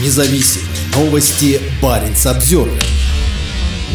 Независимые новости. Барин обзервер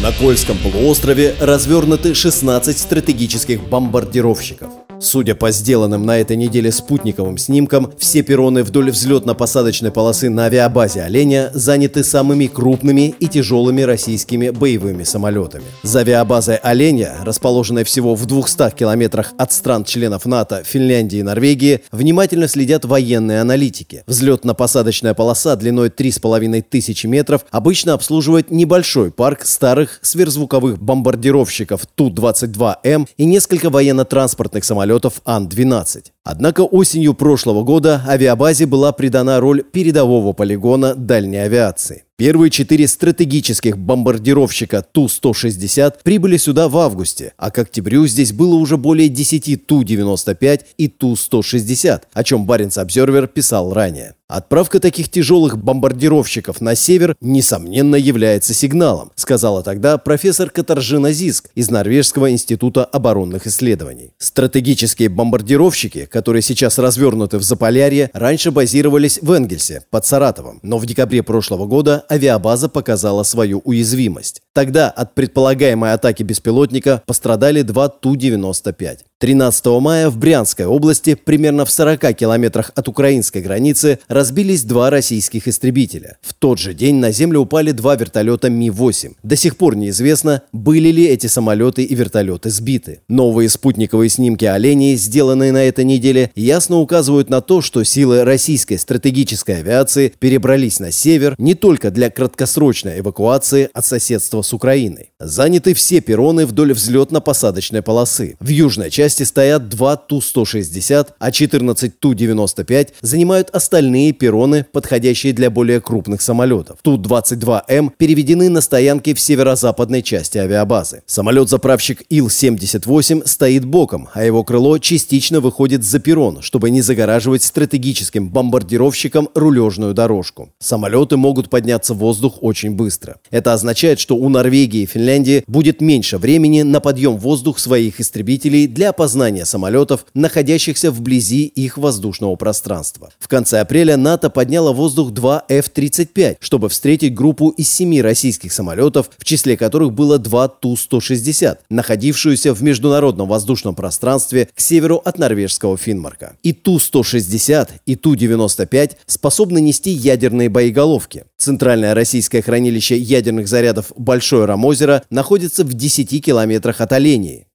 На Кольском полуострове развернуты 16 стратегических бомбардировщиков. Судя по сделанным на этой неделе спутниковым снимкам, все перроны вдоль взлетно-посадочной полосы на авиабазе «Оленя» заняты самыми крупными и тяжелыми российскими боевыми самолетами. За авиабазой «Оленя», расположенной всего в 200 километрах от стран-членов НАТО, Финляндии и Норвегии, внимательно следят военные аналитики. Взлетно-посадочная полоса длиной 3,5 тысячи метров обычно обслуживает небольшой парк старых сверхзвуковых бомбардировщиков Ту-22М и несколько военно-транспортных самолетов самолетов Ан-12. Однако осенью прошлого года авиабазе была придана роль передового полигона дальней авиации. Первые четыре стратегических бомбардировщика Ту-160 прибыли сюда в августе, а к октябрю здесь было уже более 10 Ту-95 и Ту-160, о чем Баренц Обзервер писал ранее. Отправка таких тяжелых бомбардировщиков на север, несомненно, является сигналом, сказала тогда профессор Катаржина Зиск из Норвежского института оборонных исследований. Стратегические бомбардировщики, которые сейчас развернуты в Заполярье, раньше базировались в Энгельсе, под Саратовом, но в декабре прошлого года авиабаза показала свою уязвимость. Тогда от предполагаемой атаки беспилотника пострадали два Ту-95. 13 мая в Брянской области, примерно в 40 километрах от украинской границы, разбились два российских истребителя. В тот же день на землю упали два вертолета Ми-8. До сих пор неизвестно, были ли эти самолеты и вертолеты сбиты. Новые спутниковые снимки оленей, сделанные на этой неделе, ясно указывают на то, что силы российской стратегической авиации перебрались на север не только для краткосрочной эвакуации от соседства с Украиной. Заняты все перроны вдоль взлетно-посадочной полосы. В южной части части стоят два Ту-160, а 14 Ту-95 занимают остальные перроны, подходящие для более крупных самолетов. Ту-22М переведены на стоянки в северо-западной части авиабазы. Самолет-заправщик Ил-78 стоит боком, а его крыло частично выходит за перрон, чтобы не загораживать стратегическим бомбардировщикам рулежную дорожку. Самолеты могут подняться в воздух очень быстро. Это означает, что у Норвегии и Финляндии будет меньше времени на подъем в воздух своих истребителей для опознания самолетов, находящихся вблизи их воздушного пространства. В конце апреля НАТО подняло в воздух два F-35, чтобы встретить группу из семи российских самолетов, в числе которых было два Ту-160, находившуюся в международном воздушном пространстве к северу от норвежского Финмарка. И Ту-160, и Ту-95 способны нести ядерные боеголовки. Центральное российское хранилище ядерных зарядов Большое Рамозеро находится в 10 километрах от Олении.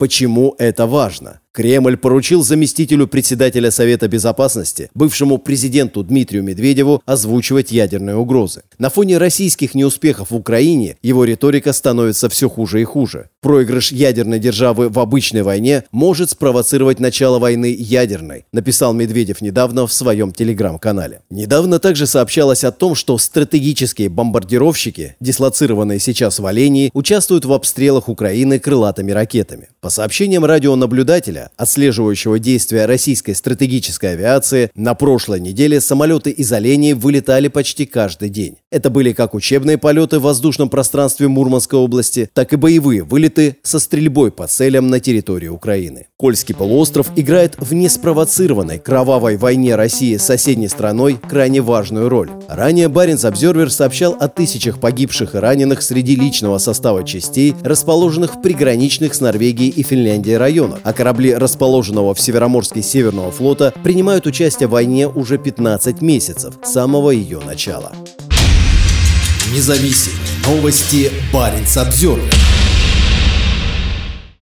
Почему это важно? Кремль поручил заместителю председателя Совета Безопасности, бывшему президенту Дмитрию Медведеву, озвучивать ядерные угрозы. На фоне российских неуспехов в Украине его риторика становится все хуже и хуже. Проигрыш ядерной державы в обычной войне может спровоцировать начало войны ядерной, написал Медведев недавно в своем телеграм-канале. Недавно также сообщалось о том, что стратегические бомбардировщики, дислоцированные сейчас в Олении, участвуют в обстрелах Украины крылатыми ракетами. По сообщениям радионаблюдателя, Израиля, отслеживающего действия российской стратегической авиации, на прошлой неделе самолеты из оленей вылетали почти каждый день. Это были как учебные полеты в воздушном пространстве Мурманской области, так и боевые вылеты со стрельбой по целям на территории Украины. Кольский полуостров играет в неспровоцированной кровавой войне России с соседней страной крайне важную роль. Ранее Баренц Обзервер сообщал о тысячах погибших и раненых среди личного состава частей, расположенных в приграничных с Норвегией и Финляндией районах, а корабли расположенного в Североморске Северного флота, принимают участие в войне уже 15 месяцев, с самого ее начала. Независимые новости. Барин обзервер